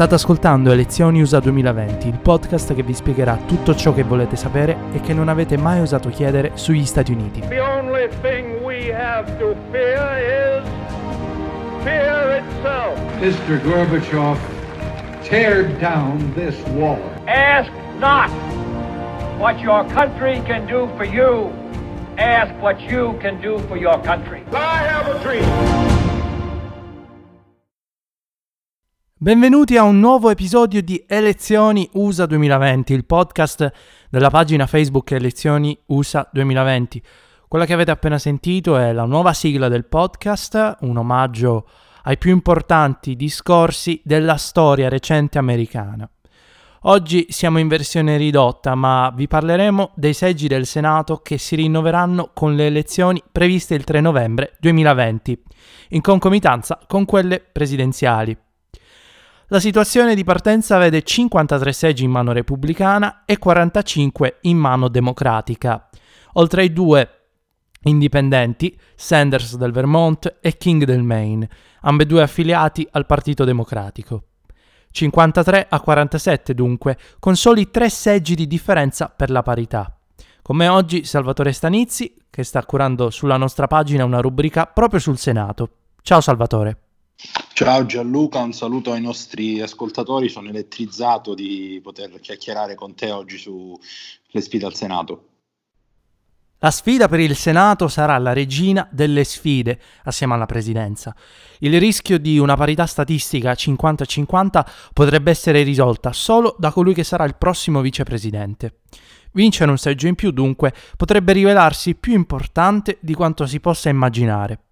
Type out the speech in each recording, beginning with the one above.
State ascoltando Elezioni USA 2020, il podcast che vi spiegherà tutto ciò che volete sapere e che non avete mai osato chiedere sugli Stati Uniti. The only thing we have to fear is fear itself. Mr. Gorbachev, tear down this wall. Ask not what your country can do for you. Ask what you can do for your country. I have a dream. Benvenuti a un nuovo episodio di Elezioni USA 2020, il podcast della pagina Facebook Elezioni USA 2020. Quella che avete appena sentito è la nuova sigla del podcast, un omaggio ai più importanti discorsi della storia recente americana. Oggi siamo in versione ridotta, ma vi parleremo dei seggi del Senato che si rinnoveranno con le elezioni previste il 3 novembre 2020, in concomitanza con quelle presidenziali. La situazione di partenza vede 53 seggi in mano repubblicana e 45 in mano democratica, oltre ai due indipendenti, Sanders del Vermont e King del Maine, ambedue affiliati al Partito Democratico. 53 a 47 dunque, con soli tre seggi di differenza per la parità. Come oggi Salvatore Stanizzi, che sta curando sulla nostra pagina una rubrica proprio sul Senato. Ciao Salvatore. Ciao Gianluca, un saluto ai nostri ascoltatori, sono elettrizzato di poter chiacchierare con te oggi sulle sfide al Senato. La sfida per il Senato sarà la regina delle sfide assieme alla presidenza. Il rischio di una parità statistica 50-50 potrebbe essere risolta solo da colui che sarà il prossimo vicepresidente. Vincere un seggio in più dunque potrebbe rivelarsi più importante di quanto si possa immaginare.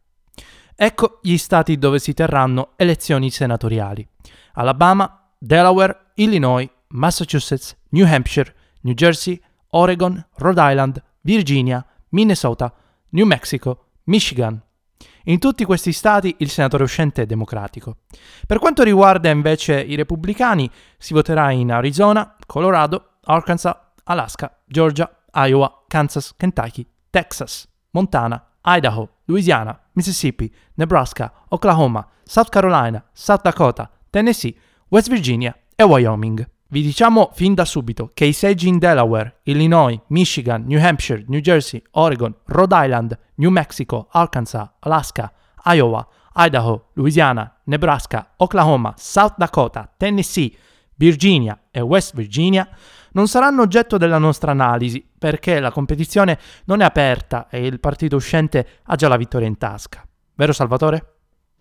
Ecco gli stati dove si terranno elezioni senatoriali. Alabama, Delaware, Illinois, Massachusetts, New Hampshire, New Jersey, Oregon, Rhode Island, Virginia, Minnesota, New Mexico, Michigan. In tutti questi stati il senatore uscente è democratico. Per quanto riguarda invece i repubblicani, si voterà in Arizona, Colorado, Arkansas, Alaska, Georgia, Iowa, Kansas, Kentucky, Texas, Montana, Idaho, Louisiana, Mississippi, Nebraska, Oklahoma, South Carolina, South Dakota, Tennessee, West Virginia e Wyoming. Vi diciamo fin da subito che i seggi in Delaware, Illinois, Michigan, New Hampshire, New Jersey, Oregon, Rhode Island, New Mexico, Arkansas, Alaska, Iowa, Idaho, Louisiana, Nebraska, Oklahoma, South Dakota, Tennessee, Virginia e West Virginia non saranno oggetto della nostra analisi perché la competizione non è aperta e il partito uscente ha già la vittoria in tasca. Vero Salvatore?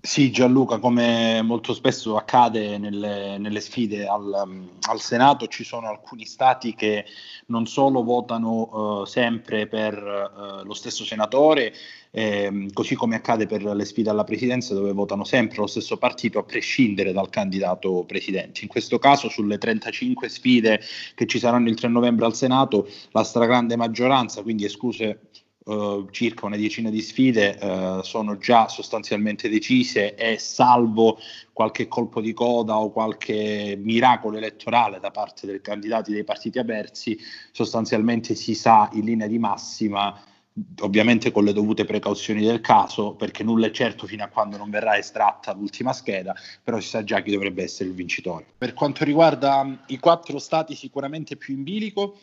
Sì, Gianluca, come molto spesso accade nelle, nelle sfide al, al, Senato, ci sono alcuni stati che non solo votano uh, sempre per uh, lo stesso senatore, eh, così come accade per le sfide alla presidenza dove votano sempre lo stesso partito a prescindere dal candidato presidente. In questo caso sulle 35 sfide che ci saranno il 3 novembre al Senato, la stragrande maggioranza, quindi escluse Uh, circa una decina di sfide uh, sono già sostanzialmente decise e salvo qualche colpo di coda o qualche miracolo elettorale da parte dei candidati dei partiti aperti, sostanzialmente si sa in linea di massima ovviamente con le dovute precauzioni del caso, perché nulla è certo fino a quando non verrà estratta l'ultima scheda, però si sa già chi dovrebbe essere il vincitore. Per quanto riguarda um, i quattro stati sicuramente più in bilico,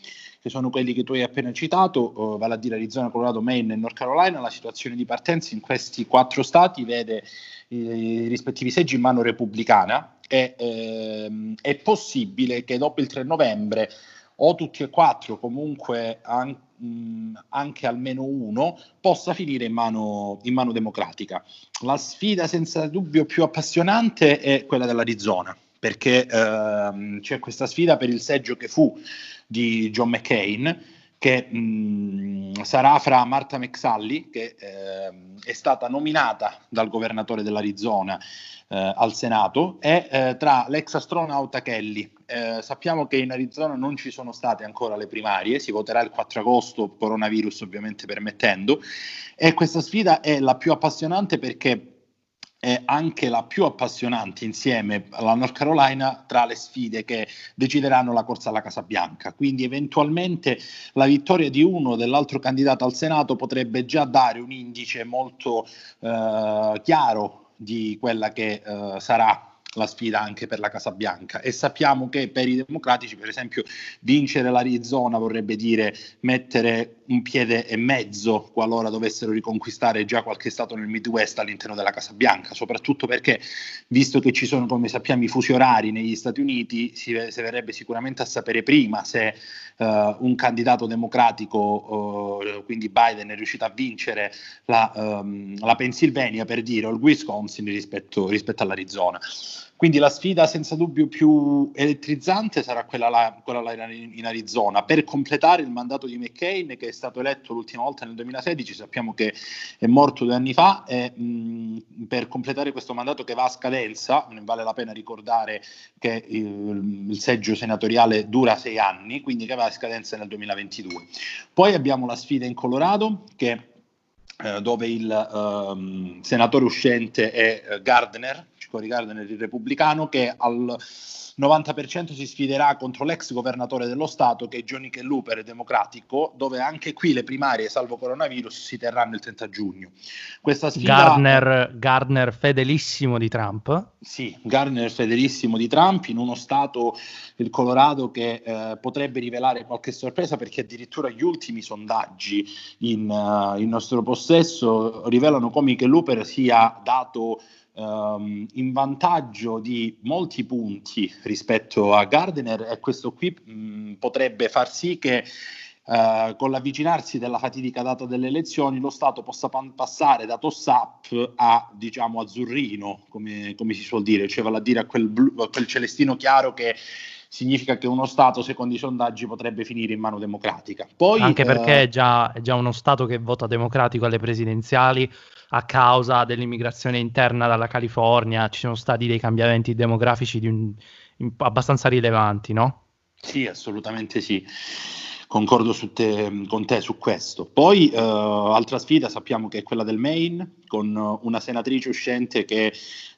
che sono quelli che tu hai appena citato, uh, vale a dire Arizona, Colorado, Maine e North Carolina, la situazione di partenza in questi quattro stati vede i rispettivi seggi in mano repubblicana e ehm, è possibile che dopo il 3 novembre o tutti e quattro, comunque an- mh, anche almeno uno, possa finire in mano, in mano democratica. La sfida senza dubbio più appassionante è quella dell'Arizona, perché ehm, c'è questa sfida per il seggio che fu di John McCain, che mh, sarà fra Marta McSally, che eh, è stata nominata dal governatore dell'Arizona eh, al Senato, e eh, tra l'ex astronauta Kelly. Eh, sappiamo che in Arizona non ci sono state ancora le primarie, si voterà il 4 agosto, coronavirus ovviamente permettendo, e questa sfida è la più appassionante perché anche la più appassionante insieme alla North Carolina tra le sfide che decideranno la corsa alla Casa Bianca. Quindi eventualmente la vittoria di uno o dell'altro candidato al Senato potrebbe già dare un indice molto eh, chiaro di quella che eh, sarà la sfida anche per la Casa Bianca e sappiamo che per i democratici, per esempio, vincere l'Arizona vorrebbe dire mettere un piede e mezzo qualora dovessero riconquistare già qualche stato nel Midwest all'interno della Casa Bianca, soprattutto perché, visto che ci sono, come sappiamo, i fusi orari negli Stati Uniti, si, si verrebbe sicuramente a sapere prima se uh, un candidato democratico, uh, quindi Biden, è riuscito a vincere la, um, la Pennsylvania, per dire, o il Wisconsin rispetto, rispetto all'Arizona. Quindi la sfida senza dubbio più elettrizzante sarà quella, là, quella là in Arizona. Per completare il mandato di McCain, che è stato eletto l'ultima volta nel 2016, sappiamo che è morto due anni fa, e mh, per completare questo mandato che va a scadenza, vale la pena ricordare che il, il seggio senatoriale dura sei anni, quindi che va a scadenza nel 2022. Poi abbiamo la sfida in Colorado, che eh, dove il um, senatore uscente è uh, Gardner, Cory Gardner, il repubblicano, che al 90% si sfiderà contro l'ex governatore dello Stato che è Johnny Kelluper, democratico, dove anche qui le primarie, salvo coronavirus, si terranno il 30 giugno. Questa sfida... Gardner, Gardner fedelissimo di Trump. Sì, Gardner fedelissimo di Trump in uno Stato, il Colorado, che eh, potrebbe rivelare qualche sorpresa perché addirittura gli ultimi sondaggi in, uh, in nostro possesso rivelano come Kelluper sia dato um, in vantaggio di molti punti rispetto a Gardner e questo qui mh, potrebbe far sì che Uh, con l'avvicinarsi della fatidica data delle elezioni lo Stato possa pan- passare da Tossap a diciamo azzurrino, come, come, si suol dire, cioè vale a dire a quel, blu, a quel celestino chiaro che significa che uno Stato, secondo i sondaggi, potrebbe finire in mano democratica. Poi, Anche perché uh, è, già, è già uno Stato che vota democratico alle presidenziali, a causa dell'immigrazione interna dalla California, ci sono stati dei cambiamenti demografici un, in, abbastanza rilevanti, no? Sì, assolutamente sì. Concordo te, con te su questo. Poi, uh, altra sfida sappiamo che è quella del Maine, con una senatrice uscente che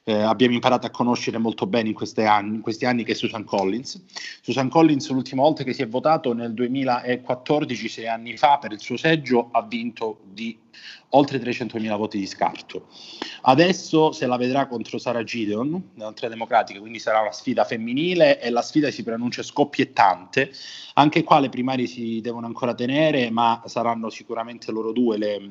eh, abbiamo imparato a conoscere molto bene in, anni, in, questi anni, che è Susan Collins. Susan Collins, l'ultima volta che si è votato nel 2014, sei anni fa, per il suo seggio, ha vinto di oltre 300.000 voti di scarto. Adesso se la vedrà contro Sara Gideon, un'altra democratica, quindi sarà una sfida femminile e la sfida si pronuncia scoppiettante. Anche qua le primarie si devono ancora tenere, ma saranno sicuramente loro due le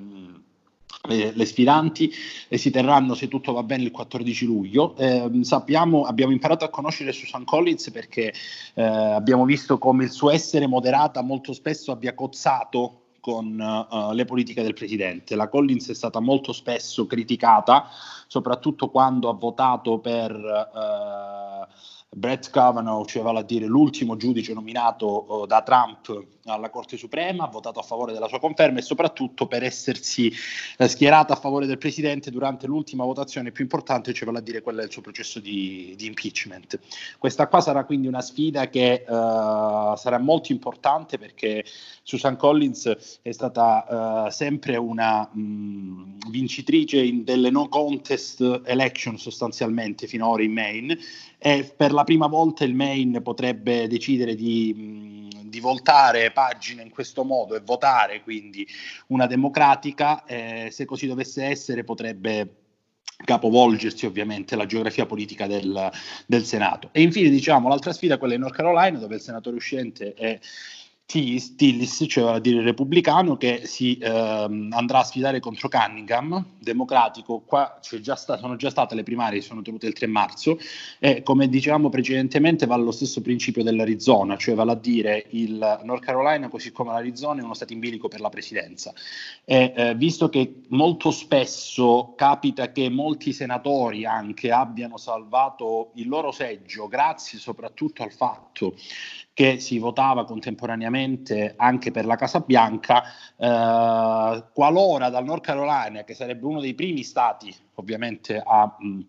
le, le, sfidanti e si terranno se tutto va bene il 14 luglio. Eh, sappiamo, abbiamo imparato a conoscere Susan Collins perché eh, abbiamo visto come il suo essere moderata molto spesso abbia cozzato con uh, le politiche del presidente. La Collins è stata molto spesso criticata, soprattutto quando ha votato per uh, Brett Kavanaugh, cioè vale a dire l'ultimo giudice nominato uh, da Trump alla Corte Suprema, ha votato a favore della sua conferma e soprattutto per essersi eh, schierata a favore del Presidente durante l'ultima votazione più importante, cioè vale a dire quella del suo processo di, di impeachment. Questa qua sarà quindi una sfida che uh, sarà molto importante perché Susan Collins è stata uh, sempre una mh, mm, vincitrice in delle no contest election sostanzialmente finora in Maine e per la prima volta il Maine potrebbe decidere di, mh, di voltare pagina in questo modo e votare quindi una democratica, eh, se così dovesse essere potrebbe capovolgersi ovviamente la geografia politica del, del Senato. E infine diciamo l'altra sfida, quella in North Carolina, dove il senatore uscente è Tillis, cioè a dire repubblicano, che si ehm, andrà a sfidare contro Cunningham, democratico. Qua già sta, sono già state le primarie, sono tenute il 3 marzo, e come dicevamo precedentemente va allo stesso principio dell'Arizona, cioè vale a dire il North Carolina, così come l'Arizona, è uno stato in bilico per la presidenza. E, eh, visto che molto spesso capita che molti senatori anche abbiano salvato il loro seggio, grazie soprattutto al fatto che si votava contemporaneamente anche per la Casa Bianca, eh, qualora dal North Carolina, che sarebbe uno dei primi stati ovviamente a mh,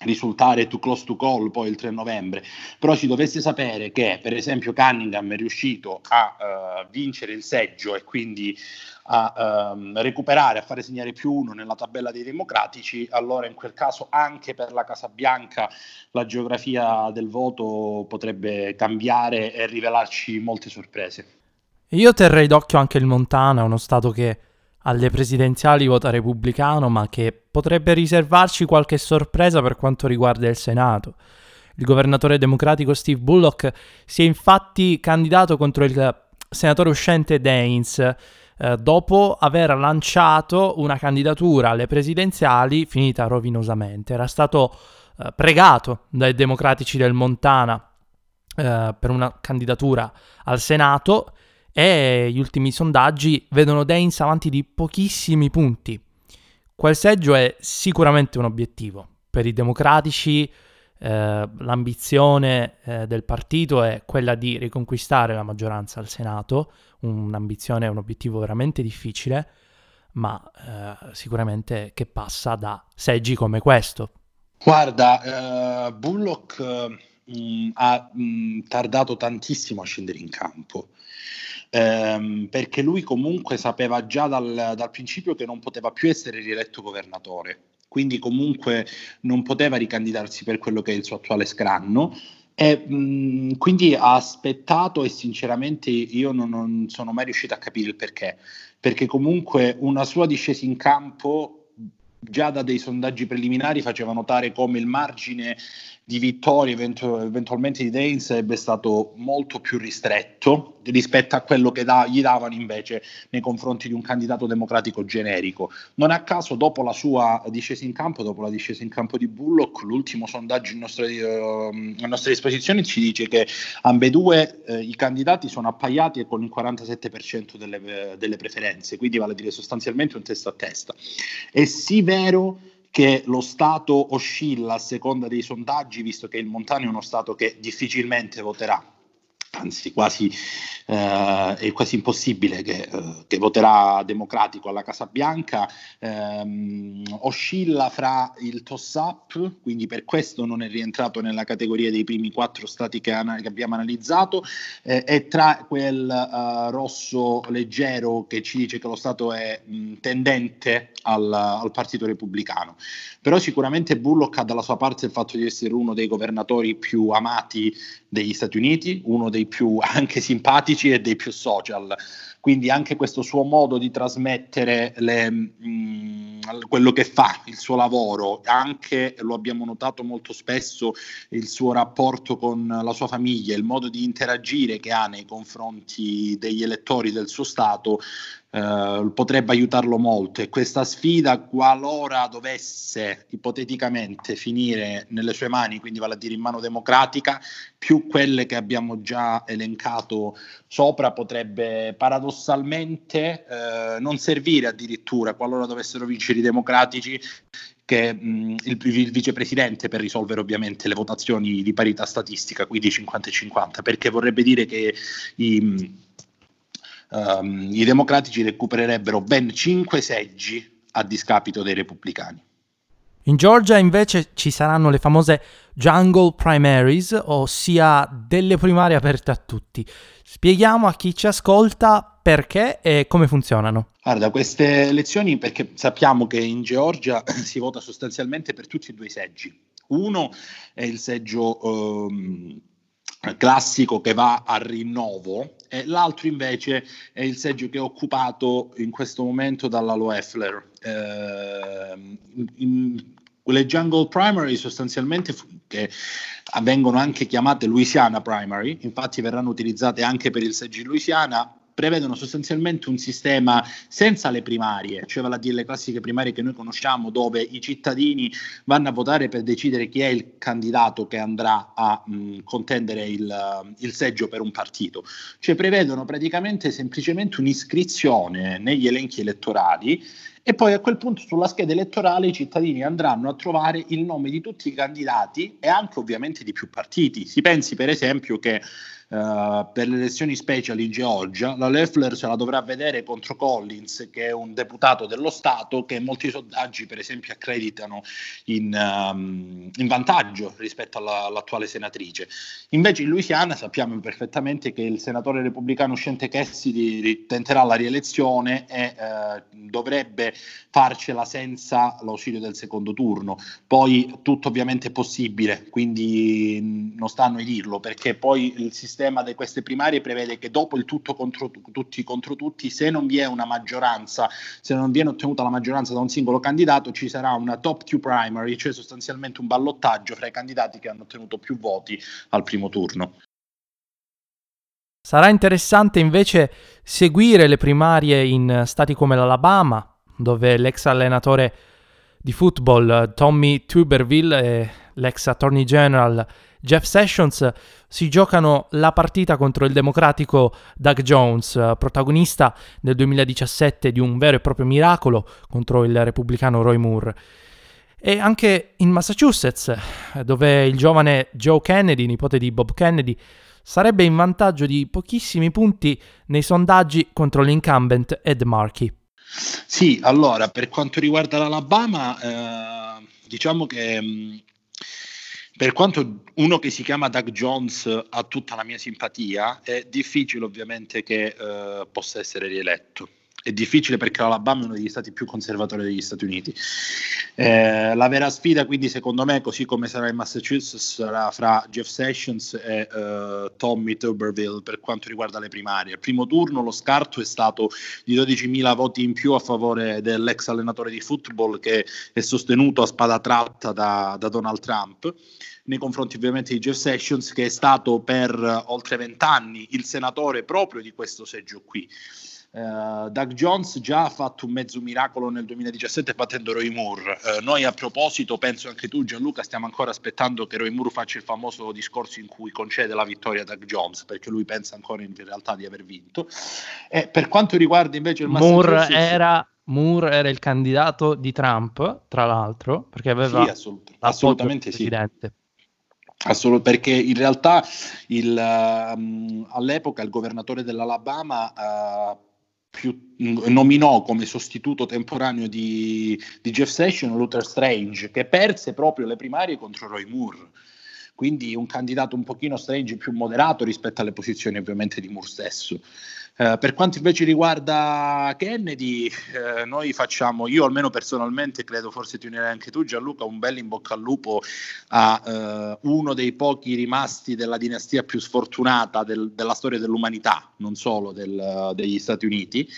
risultare too close to call poi il 3 novembre, però si dovesse sapere che per esempio Cunningham è riuscito a uh, vincere il seggio e quindi a um, recuperare, a fare segnare più uno nella tabella dei democratici, allora in quel caso anche per la Casa Bianca la geografia del voto potrebbe cambiare e rivelarci molte sorprese. Io terrei d'occhio anche il Montana, uno stato che alle presidenziali vota repubblicano, ma che potrebbe riservarci qualche sorpresa per quanto riguarda il Senato. Il governatore democratico Steve Bullock si è infatti candidato contro il senatore uscente Daines eh, dopo aver lanciato una candidatura alle presidenziali finita rovinosamente. Era stato eh, pregato dai democratici del Montana eh, per una candidatura al Senato e gli ultimi sondaggi vedono Daines avanti di pochissimi punti. Quel seggio è sicuramente un obiettivo. Per i democratici eh, l'ambizione eh, del partito è quella di riconquistare la maggioranza al Senato, un'ambizione, un obiettivo veramente difficile, ma eh, sicuramente che passa da seggi come questo. Guarda, eh, Bullock mh, mm, ha mh, mm, tardato tantissimo a scendere in campo. Ehm, perché lui comunque sapeva già dal, dal principio che non poteva più essere rieletto governatore, quindi comunque non poteva ricandidarsi per quello che è il suo attuale scranno. E, mh, quindi ha aspettato e sinceramente io non, non, sono mai riuscito a capire il perché, perché comunque una sua discesa in campo già da dei sondaggi preliminari faceva notare come il margine di vittoria eventu- eventualmente di Daines sarebbe stato molto più ristretto rispetto a quello che da- gli davano invece nei confronti di un candidato democratico generico. Non a caso, dopo la sua discesa in campo, dopo la discesa in campo di Bullock, l'ultimo sondaggio in nostra, uh, a nostra disposizione ci dice che ambedue uh, i candidati sono appaiati con il 47% delle, delle preferenze, quindi vale a dire sostanzialmente un testa a testa. È sì vero che lo Stato oscilla a seconda dei sondaggi, visto che il Montano è uno Stato che difficilmente voterà anzi quasi, eh, è quasi impossibile che, eh, che, voterà democratico alla Casa Bianca, ehm, oscilla fra il toss-up, quindi per questo non è rientrato nella categoria dei primi quattro stati che, an- che abbiamo analizzato, eh, e tra quel uh, rosso leggero che ci dice che lo Stato è mh, tendente al, al Partito Repubblicano. Però sicuramente Bullock ha dalla sua parte il fatto di essere uno dei governatori più amati degli Stati Uniti, uno dei più anche simpatici e dei più social. Quindi anche questo suo modo di trasmettere le, mh, mm, quello che fa, il suo lavoro, anche lo abbiamo notato molto spesso, il suo rapporto con la sua famiglia, il modo di interagire che ha nei confronti degli elettori del suo Stato, eh, potrebbe aiutarlo molto. E questa sfida qualora dovesse ipoteticamente finire nelle sue mani, quindi vale a dire in mano democratica, più quelle che abbiamo già elencato sopra potrebbe paradossalmente eh, non servire addirittura qualora dovessero vincere i democratici che mh, il, il, vicepresidente per risolvere ovviamente le votazioni di parità statistica, quindi 50-50, perché vorrebbe dire che i, um, i democratici recupererebbero ben 5 seggi a discapito dei repubblicani. In Georgia invece ci saranno le famose jungle primaries, ossia delle primarie aperte a tutti. Spieghiamo a chi ci ascolta perché e come funzionano. Guarda, queste elezioni perché sappiamo che in Georgia si vota sostanzialmente per tutti e due i seggi. Uno è il seggio um, classico che va a rinnovo e l'altro invece è il seggio che è occupato in questo momento dalla Loeffler. Eh, in, le jungle primary sostanzialmente che vengono anche chiamate Louisiana primary, infatti verranno utilizzate anche per il seggio in Louisiana, prevedono sostanzialmente un sistema senza le primarie, cioè vale a dire le classiche primarie che noi conosciamo, dove i cittadini vanno a votare per decidere chi è il candidato che andrà a mh, contendere il, il, seggio per un partito. Cioè prevedono praticamente semplicemente un'iscrizione negli elenchi elettorali e poi a quel punto sulla scheda elettorale i cittadini andranno a trovare il nome di tutti i candidati e anche ovviamente di più partiti. Si pensi per esempio che Uh, per le elezioni speciali in Georgia, la Leffler se la dovrà vedere contro Collins, che è un deputato dello Stato che molti sondaggi, per esempio, accreditano in, um, in vantaggio rispetto alla, all'attuale senatrice. Invece in Louisiana sappiamo perfettamente che il senatore repubblicano uscente Cassidy tenterà la rielezione e uh, dovrebbe farcela senza l'ausilio del secondo turno. Poi tutto ovviamente è possibile, quindi non sta a noi dirlo, perché poi il sistema di queste primarie prevede che dopo il tutto contro tutti contro tutti, se non vi è una maggioranza, se non viene ottenuta la maggioranza da un singolo candidato, ci sarà una top two primary, cioè sostanzialmente un ballottaggio fra i candidati che hanno ottenuto più voti al primo turno. Sarà interessante invece seguire le primarie in stati come l'Alabama, dove l'ex allenatore di football Tommy Tuberville e l'ex attorney general Jeff Sessions si giocano la partita contro il democratico Doug Jones, protagonista nel 2017 di un vero e proprio miracolo contro il repubblicano Roy Moore. E anche in Massachusetts, dove il giovane Joe Kennedy, nipote di Bob Kennedy, sarebbe in vantaggio di pochissimi punti nei sondaggi contro l'incumbent Ed Markey. Sì, allora, per quanto riguarda l'Alabama, eh, diciamo che mm, per quanto uno che si chiama Doug Jones ha tutta la mia simpatia, è difficile ovviamente che eh, possa essere rieletto è difficile perché l'Alabama è uno degli stati più conservatori degli Stati Uniti. Eh, la vera sfida, quindi, secondo me, così come sarà in Massachusetts, sarà fra Jeff Sessions e uh, Tommy Tuberville per quanto riguarda le primarie. Al primo turno lo scarto è stato di 12.000 voti in più a favore dell'ex allenatore di football che è sostenuto a spada tratta da, da Donald Trump nei confronti ovviamente di Jeff Sessions che è stato per oltre vent'anni il senatore proprio di questo seggio qui. Uh, Doug Jones già ha fatto un mezzo miracolo nel 2017 battendo Roy Moore. Uh, noi a proposito, penso anche tu Gianluca, stiamo ancora aspettando che Roy Moore faccia il famoso discorso in cui concede la vittoria a Doug Jones, perché lui pensa ancora in realtà di aver vinto. E per quanto riguarda invece il Moore era, Moore era il candidato di Trump, tra l'altro, perché aveva sì, assolut- assolutamente sì. Assolut- perché in realtà il, uh, all'epoca il governatore dell'Alabama uh, più, nominò come sostituto temporaneo di, di Jeff Sessions Luther Strange, che perse proprio le primarie contro Roy Moore. Quindi un candidato un pochino Strange più moderato rispetto alle posizioni ovviamente di Moore stesso. Eh, per quanto invece riguarda Kennedy, eh, noi facciamo, io almeno personalmente, credo forse ti unirai anche tu Gianluca, un bel in bocca al lupo a eh, uno dei pochi rimasti della dinastia più sfortunata del, della storia dell'umanità, non solo del, degli Stati Uniti.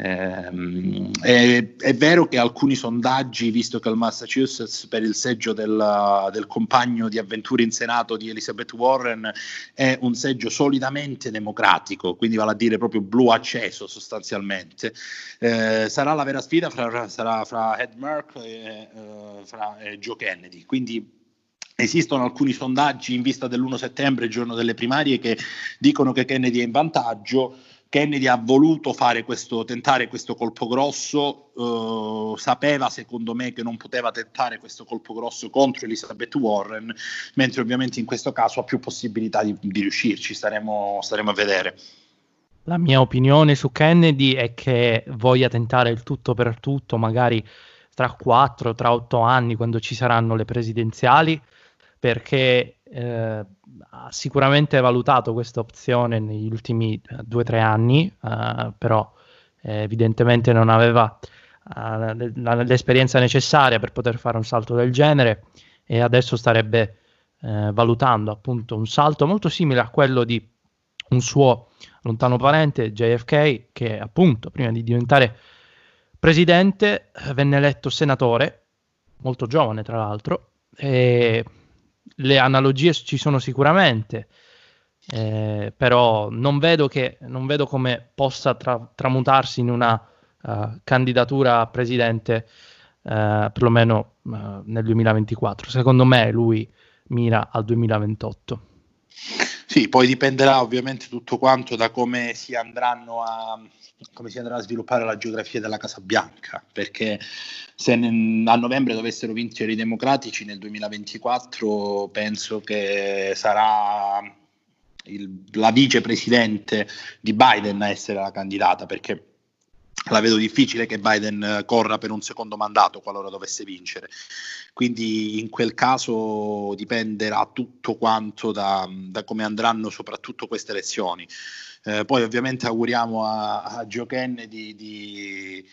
Eh, è, è, vero che alcuni sondaggi, visto che il Massachusetts per il seggio del, del, compagno di avventure in Senato di Elizabeth Warren è un seggio solidamente democratico, quindi vale a dire proprio blu acceso sostanzialmente, eh, sarà la vera sfida fra, sarà fra Ed Merck e, uh, fra, e Joe Kennedy. Quindi Esistono alcuni sondaggi in vista dell'1 settembre, giorno delle primarie, che dicono che Kennedy è in vantaggio. Kennedy ha voluto fare questo, tentare questo colpo grosso, uh, sapeva secondo me che non poteva tentare questo colpo grosso contro Elizabeth Warren, mentre ovviamente in questo caso ha più possibilità di, di riuscirci, staremo, staremo a vedere. La mia opinione su Kennedy è che voglia tentare il tutto per tutto, magari tra 4, tra 8 anni, quando ci saranno le presidenziali, perché eh, ha sicuramente valutato questa opzione negli ultimi eh, due o tre anni, eh, però eh, evidentemente non aveva eh, l'esperienza necessaria per poter fare un salto del genere e adesso starebbe eh, valutando appunto un salto molto simile a quello di un suo lontano parente, JFK, che appunto prima di diventare presidente venne eletto senatore, molto giovane tra l'altro, e le analogie ci sono sicuramente, eh, però non vedo, che, non vedo come possa tra, tramutarsi in una uh, candidatura a presidente, uh, perlomeno uh, nel 2024. Secondo me lui mira al 2028. Sì, poi dipenderà ovviamente tutto quanto da come si andranno a, come si andrà a sviluppare la geografia della Casa Bianca, perché se a novembre dovessero vincere i democratici nel 2024 penso che sarà il, la vicepresidente di Biden a essere la candidata, perché la vedo difficile che Biden corra per un secondo mandato qualora dovesse vincere. Quindi in quel caso dipenderà tutto quanto da, da come andranno soprattutto queste elezioni. Eh, poi ovviamente auguriamo a, a Joe Kennedy di,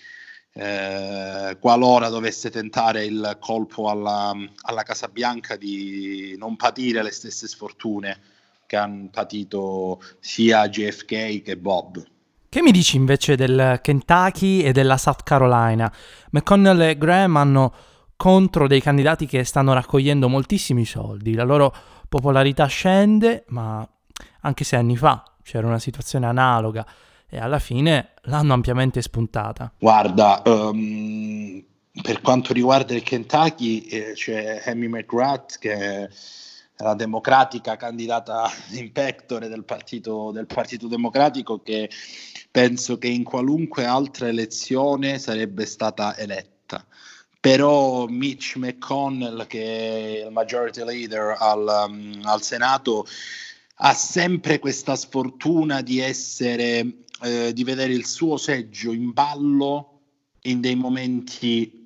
eh, qualora dovesse tentare il colpo alla, alla Casa Bianca di non patire le stesse sfortune che hanno patito sia JFK che Bob. Che mi dici invece del Kentucky e della South Carolina? McConnell e Graham hanno contro dei candidati che stanno raccogliendo moltissimi soldi. La loro popolarità scende, ma anche se anni fa c'era una situazione analoga e alla fine l'hanno ampiamente spuntata. Guarda, um, per quanto riguarda il Kentucky eh, c'è Amy McGrath che è la democratica candidata in pectore del partito, del partito Democratico che penso che in qualunque altra elezione sarebbe stata eletta. Però Mitch McConnell, che è il majority leader al, um, al Senato, ha sempre questa sfortuna di essere, eh, di vedere il suo seggio in ballo in dei momenti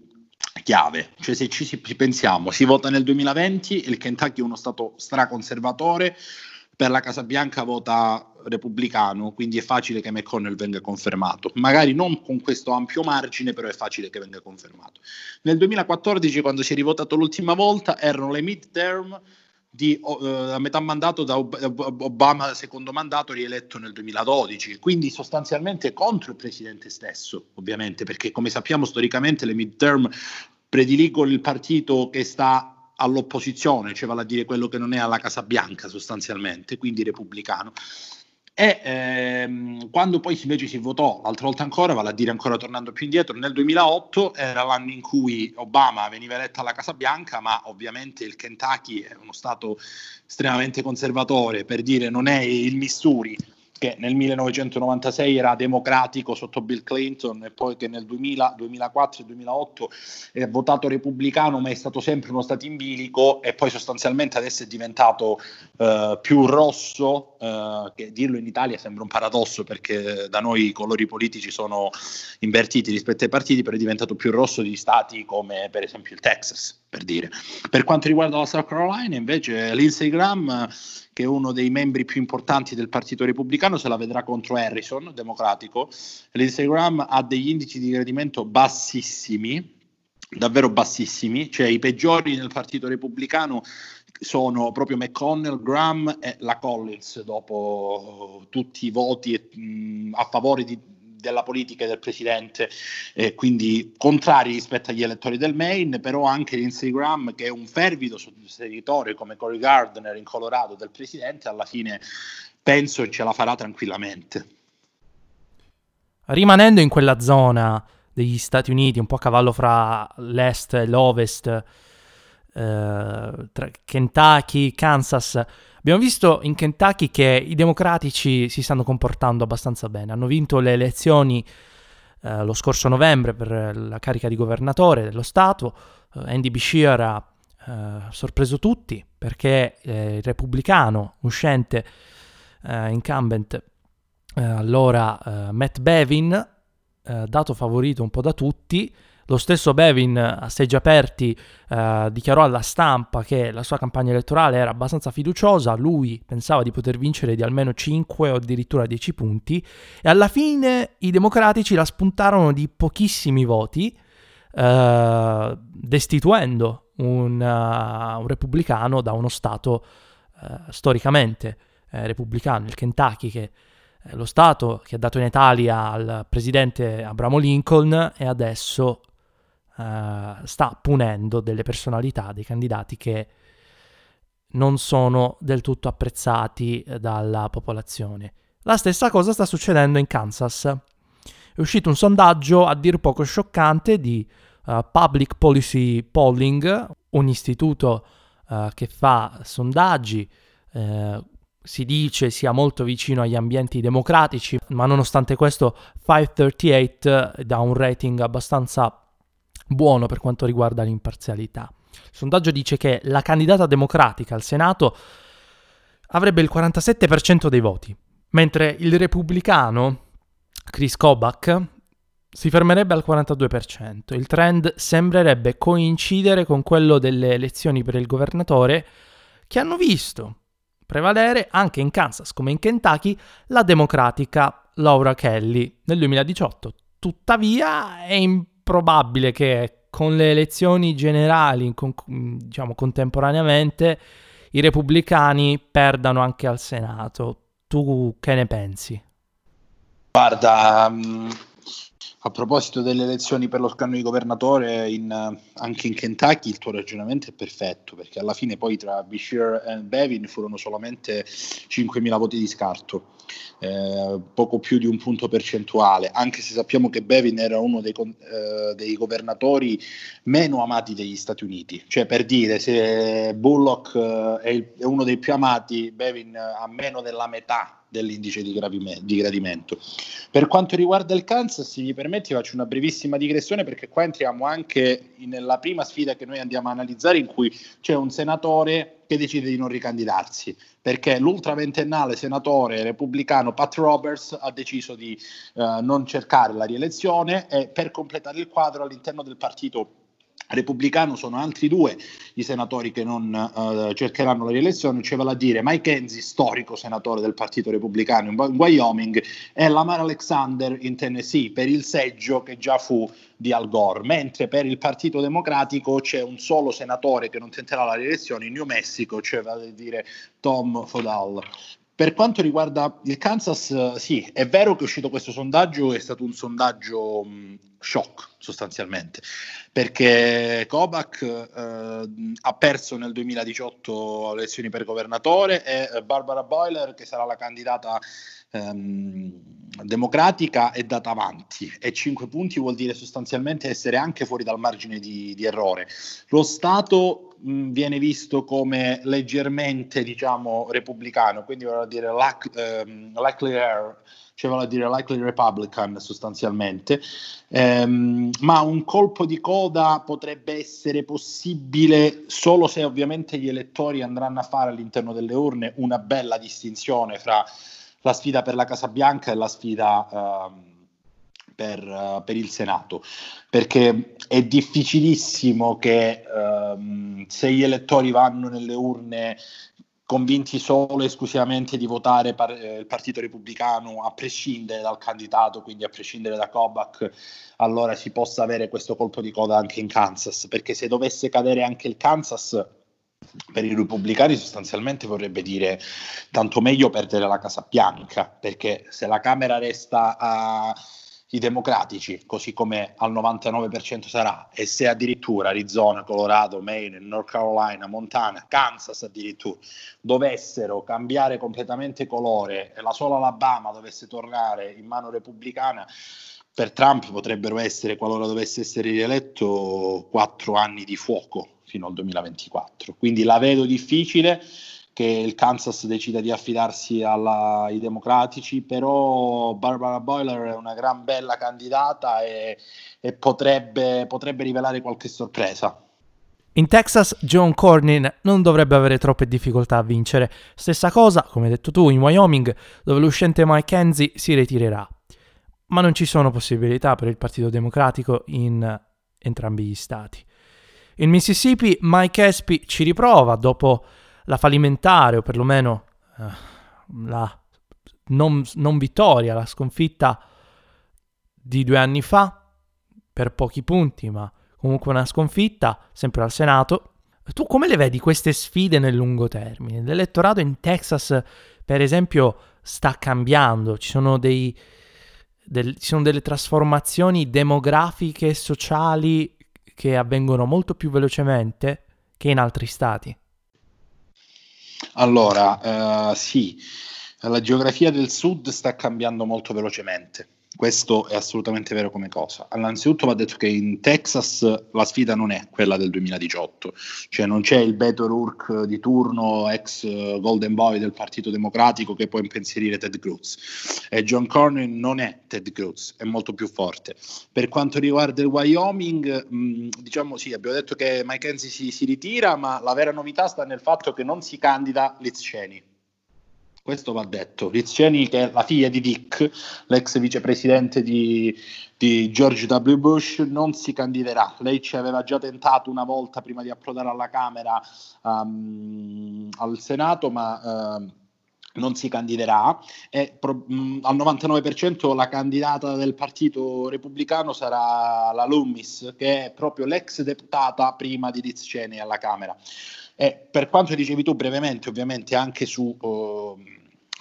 chiave. Cioè, se ci pensiamo, si vota nel 2020, il Kentucky è uno stato straconservatore, per la Casa Bianca vota repubblicano, quindi è facile che McConnell venga confermato. Magari non con questo ampio margine, però è facile che venga confermato. Nel 2014, quando si è rivotato l'ultima volta, erano le midterm di, uh, a metà mandato da Obama, secondo mandato, rieletto nel 2012, quindi sostanzialmente contro il presidente stesso, ovviamente, perché come sappiamo storicamente le midterm prediligono il partito che sta all'opposizione, cioè vale a dire quello che non è alla Casa Bianca sostanzialmente, quindi repubblicano. E ehm, quando poi invece si votò, l'altra volta ancora, vale a dire ancora tornando più indietro, nel 2008 era l'anno in cui Obama veniva eletto alla Casa Bianca, ma ovviamente il Kentucky è uno stato estremamente conservatore, per dire non è il Missouri, che nel 1996 era democratico sotto Bill Clinton e poi che nel 2000, 2004 e 2008 è votato repubblicano ma è stato sempre uno stato in bilico e poi sostanzialmente adesso è diventato uh, più rosso, uh, che dirlo in Italia sembra un paradosso perché da noi i colori politici sono invertiti rispetto ai partiti, però è diventato più rosso di stati come per esempio il Texas, per dire. Per quanto riguarda la South Carolina invece l'Instagram che è uno dei membri più importanti del Partito Repubblicano, se la vedrà contro Harrison, democratico. L'Instagram ha degli indici di gradimento bassissimi, davvero bassissimi, cioè i peggiori nel Partito Repubblicano sono proprio McConnell, Graham e la Collins dopo tutti i voti a favore di della politica e del presidente, eh, quindi contrari rispetto agli elettori del Maine, però anche l'Instagram che è un fervido sostenitore come Cory Gardner in Colorado del presidente, alla fine penso ce la farà tranquillamente. Rimanendo in quella zona degli Stati Uniti, un po' a cavallo fra l'est e l'ovest, tra Kentucky, Kansas, Abbiamo visto in Kentucky che i democratici si stanno comportando abbastanza bene, hanno vinto le elezioni eh, lo scorso novembre per la carica di governatore dello Stato, eh, Andy Beshear ha eh, sorpreso tutti perché eh, il repubblicano uscente eh, incumbent, eh, allora Matt Bevin, dato favorito un po' da tutti, lo stesso Bevin, a seggi aperti, eh, dichiarò alla stampa che la sua campagna elettorale era abbastanza fiduciosa, lui pensava di poter vincere di almeno 5 o addirittura 10 punti e alla fine i democratici la spuntarono di pochissimi voti, eh, destituendo un, uh, un, repubblicano da uno Stato uh, storicamente eh, repubblicano, il Kentucky, che è lo Stato che ha dato in Italia al presidente Abramo Lincoln e adesso uh, sta punendo delle personalità, dei candidati che non sono del tutto apprezzati eh, dalla popolazione. La stessa cosa sta succedendo in Kansas. È uscito un sondaggio a dir poco scioccante di uh, Public Policy Polling, un istituto uh, che fa sondaggi, uh, si dice sia molto vicino agli ambienti democratici, ma nonostante questo 538 dà un rating abbastanza buono per quanto riguarda l'imparzialità. Il sondaggio dice che la candidata democratica al Senato avrebbe il 47% dei voti, mentre il repubblicano Chris Kobach si fermerebbe al 42%. Il trend sembrerebbe coincidere con quello delle elezioni per il governatore che hanno visto prevalere anche in Kansas come in Kentucky la democratica Laura Kelly nel 2018. Tuttavia è in probabile che con le elezioni generali, con, diciamo contemporaneamente, i repubblicani perdano anche al Senato. Tu che ne pensi? Guarda, um, a proposito delle elezioni per lo scambio di governatore, in, anche in Kentucky il tuo ragionamento è perfetto, perché alla fine poi tra Bashir e Bevin furono solamente 5.000 voti di scarto, eh, poco più di un punto percentuale, anche se sappiamo che Bevin era uno dei, eh, dei governatori meno amati degli Stati Uniti. Cioè, per dire, se Bullock eh, è, il, è uno dei più amati, Bevin ha meno della metà dell'indice di, gravime, di, gradimento. Per quanto riguarda il Kansas, se mi permetti, faccio una brevissima digressione perché qua entriamo anche nella prima sfida che noi andiamo a analizzare, in cui c'è un senatore che decide di non ricandidarsi perché l'ultraventennale senatore repubblicano Pat Roberts ha deciso di eh, non cercare la rielezione e per completare il quadro all'interno del partito repubblicano sono altri due i senatori che non uh, cercheranno la rielezione, cioè vale a dire Mike Enzi, storico senatore del Partito Repubblicano in Wyoming, e Lamar Alexander in Tennessee per il seggio che già fu di Al Gore, mentre per il Partito Democratico c'è un solo senatore che non tenterà la rielezione in New Mexico, cioè vale a dire Tom Fodal. Per quanto riguarda il Kansas, sì, è vero che è uscito questo sondaggio, è stato un sondaggio mh, shock sostanzialmente, perché Kobach eh, ha perso nel 2018 le elezioni per governatore e Barbara Boiler, che sarà la candidata ehm, democratica, è data avanti e 5 punti vuol dire sostanzialmente essere anche fuori dal margine di, di errore. Lo Stato mh, viene visto come leggermente, diciamo, repubblicano, quindi vuol dire like, ehm, likely air, cioè vuol dire likely republican sostanzialmente, ehm, ma un colpo di coda potrebbe essere possibile solo se ovviamente gli elettori andranno a fare all'interno delle urne una bella distinzione fra la sfida per la Casa Bianca e la sfida... Ehm, per, uh, per, il Senato, perché è difficilissimo che um, se gli elettori vanno nelle urne convinti solo e esclusivamente di votare par- eh, il Partito Repubblicano a prescindere dal candidato, quindi a prescindere da Kobach, allora si possa avere questo colpo di coda anche in Kansas, perché se dovesse cadere anche il Kansas per i repubblicani sostanzialmente vorrebbe dire tanto meglio perdere la Casa Bianca, perché se la Camera resta a i democratici, così come al 99% sarà, e se addirittura Arizona, Colorado, Maine, North Carolina, Montana, Kansas addirittura dovessero cambiare completamente colore e la sola Alabama dovesse tornare in mano repubblicana, per Trump potrebbero essere, qualora dovesse essere rieletto, quattro anni di fuoco fino al 2024. Quindi la vedo difficile che il Kansas decida di affidarsi alla, ai democratici, però Barbara Boiler è una gran bella candidata e, e potrebbe, potrebbe rivelare qualche sorpresa. In Texas John Cornyn non dovrebbe avere troppe difficoltà a vincere. Stessa cosa, come hai detto tu, in Wyoming, dove l'uscente Mike Enzi si ritirerà. Ma non ci sono possibilità per il Partito Democratico in entrambi gli stati. In Mississippi Mike Espy ci riprova dopo la fallimentare o perlomeno eh, la non, non vittoria, la sconfitta di due anni fa per pochi punti, ma comunque una sconfitta, sempre al Senato. Tu come le vedi queste sfide nel lungo termine? L'elettorato in Texas, per esempio, sta cambiando, ci sono, dei, del, ci sono delle trasformazioni demografiche e sociali che avvengono molto più velocemente che in altri stati. Allora, eh, sì, la geografia del sud sta cambiando molto velocemente. Questo è assolutamente vero come cosa. Innanzitutto va detto che in Texas la sfida non è quella del 2018, cioè non c'è il Beto O'Rourke di turno, ex Golden Boy del Partito Democratico che può impensierire Ted Cruz. E John Cornyn non è Ted Cruz, è molto più forte. Per quanto riguarda il Wyoming, mh, diciamo sì, abbiamo detto che Mike Enzi si, si ritira, ma la vera novità sta nel fatto che non si candida Liz Cheney questo va detto. Liz Cheney, che è la figlia di Dick, l'ex vicepresidente di, di, George W. Bush, non si candiderà. Lei ci aveva già tentato una volta prima di approdare alla Camera um, al Senato, ma uh, non si candiderà e pro, mh, al 99% la candidata del partito repubblicano sarà la Loomis, che è proprio l'ex deputata prima di Cheney alla Camera. E per quanto dicevi tu brevemente, ovviamente anche su... Uh,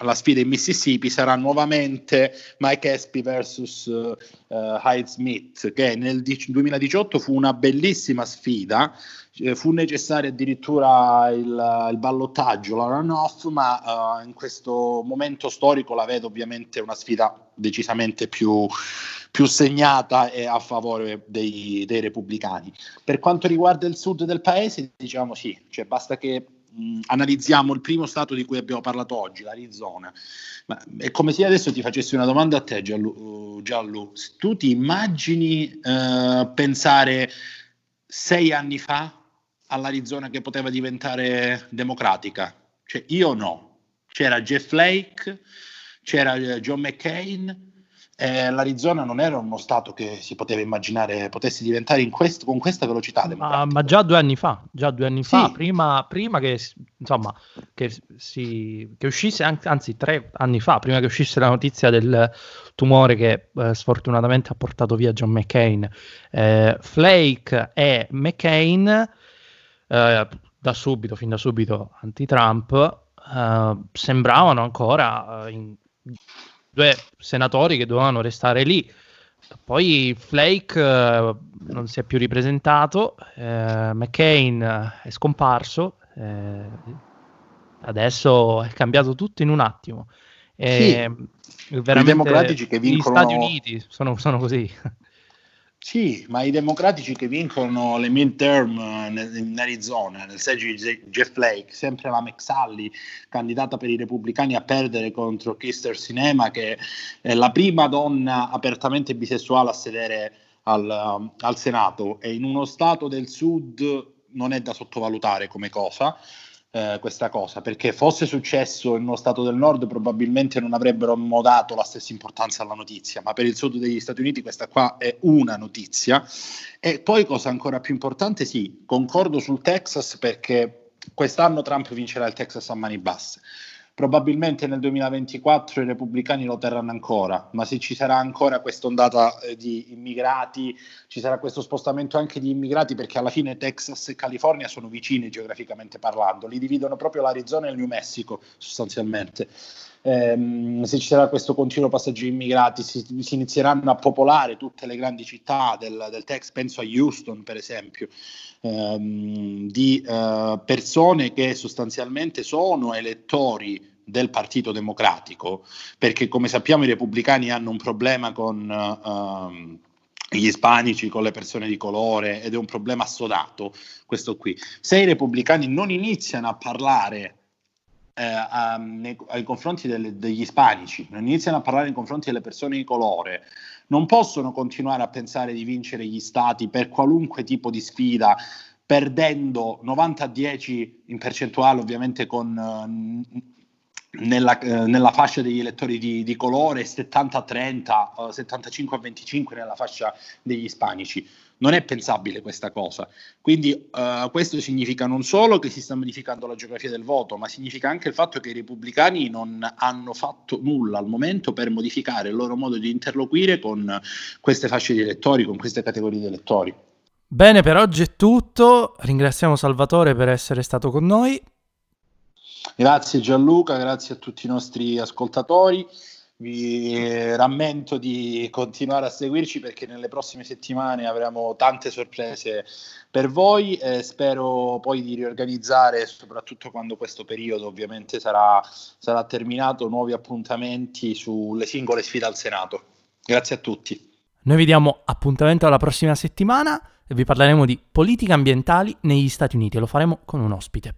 la sfida in Mississippi sarà nuovamente Mike Espy versus uh, Hyde Smith, che nel 2018 fu una bellissima sfida, eh, fu necessario addirittura il, il ballottaggio, la runoff, ma uh, in questo momento storico la vedo ovviamente una sfida decisamente più, più segnata e a favore dei, dei, repubblicani. Per quanto riguarda il sud del paese, diciamo sì, cioè basta che mh, analizziamo il primo stato di cui abbiamo parlato oggi, l'Arizona. Ma è come se adesso ti facessi una domanda a te, Giallo. Giallo. Tu ti immagini uh, pensare sei anni fa all'Arizona che poteva diventare democratica? Cioè, io no. C'era Jeff Flake, c'era eh, John McCain, eh, l'Arizona non era uno stato che si poteva immaginare potesse diventare quest- con questa velocità. Ma, ma, già due anni fa, già due anni sì. fa, prima, prima che, insomma, che, si, che, uscisse, anzi tre anni fa, prima che uscisse la notizia del tumore che eh, sfortunatamente ha portato via John McCain, eh, Flake e McCain eh, da subito, fin da subito anti-Trump, eh, sembravano ancora eh, in, due senatori che dovevano restare lì. Poi Flake eh, non si è più ripresentato, eh, McCain è scomparso, eh, adesso è cambiato tutto in un attimo. E, sì, I democratici che vincono... Gli Stati Uniti sono, sono così. Sì, ma i democratici che vincono le midterm in Arizona, nel seggio di Jeff Flake, sempre la McSally, candidata per i repubblicani a perdere contro Kister Sinema, che è la prima donna apertamente bisessuale a sedere al, al Senato e in uno stato del sud non è da sottovalutare come cosa eh, questa cosa, perché fosse successo in uno Stato del Nord probabilmente non avrebbero dato la stessa importanza alla notizia, ma per il Sud degli Stati Uniti questa qua è una notizia. E poi cosa ancora più importante, sì, concordo sul Texas perché quest'anno Trump vincerà il Texas a mani basse. Probabilmente nel 2024 i repubblicani lo terranno ancora, ma se ci sarà ancora questa ondata eh, di immigrati, ci sarà questo spostamento anche di immigrati perché alla fine Texas e California sono vicini geograficamente parlando, li dividono proprio l'Arizona e il New Mexico sostanzialmente. Eh, se ci sarà questo continuo passaggio di immigrati, si, si, inizieranno a popolare tutte le grandi città del, del Texas, penso a Houston per esempio, ehm, di eh, persone che sostanzialmente sono elettori del Partito Democratico, perché come sappiamo i repubblicani hanno un problema con uh, gli ispanici, con le persone di colore ed è un problema assodato questo qui. Se i repubblicani non iniziano a parlare eh, a, nei, ai confronti delle, degli ispanici, non iniziano a parlare nei confronti delle persone di colore, non possono continuare a pensare di vincere gli stati per qualunque tipo di sfida, perdendo 90 a 10 in percentuale ovviamente con... Uh, nella, eh, nella, fascia degli elettori di, di colore 70 a 30, uh, 75 a 25 nella fascia degli ispanici. Non è pensabile questa cosa. Quindi uh, questo significa non solo che si sta modificando la geografia del voto, ma significa anche il fatto che i repubblicani non hanno fatto nulla al momento per modificare il loro modo di interloquire con queste fasce di elettori, con queste categorie di elettori. Bene, per oggi è tutto. Ringraziamo Salvatore per essere stato con noi. Grazie Gianluca, grazie a tutti i nostri ascoltatori vi rammento di continuare a seguirci perché nelle prossime settimane avremo tante sorprese per voi e spero poi di riorganizzare, soprattutto quando questo periodo ovviamente sarà, sarà terminato, nuovi appuntamenti sulle singole sfide al Senato. Grazie a tutti. Noi vi diamo appuntamento alla prossima settimana e vi parleremo di politiche ambientali negli Stati Uniti e lo faremo con un ospite.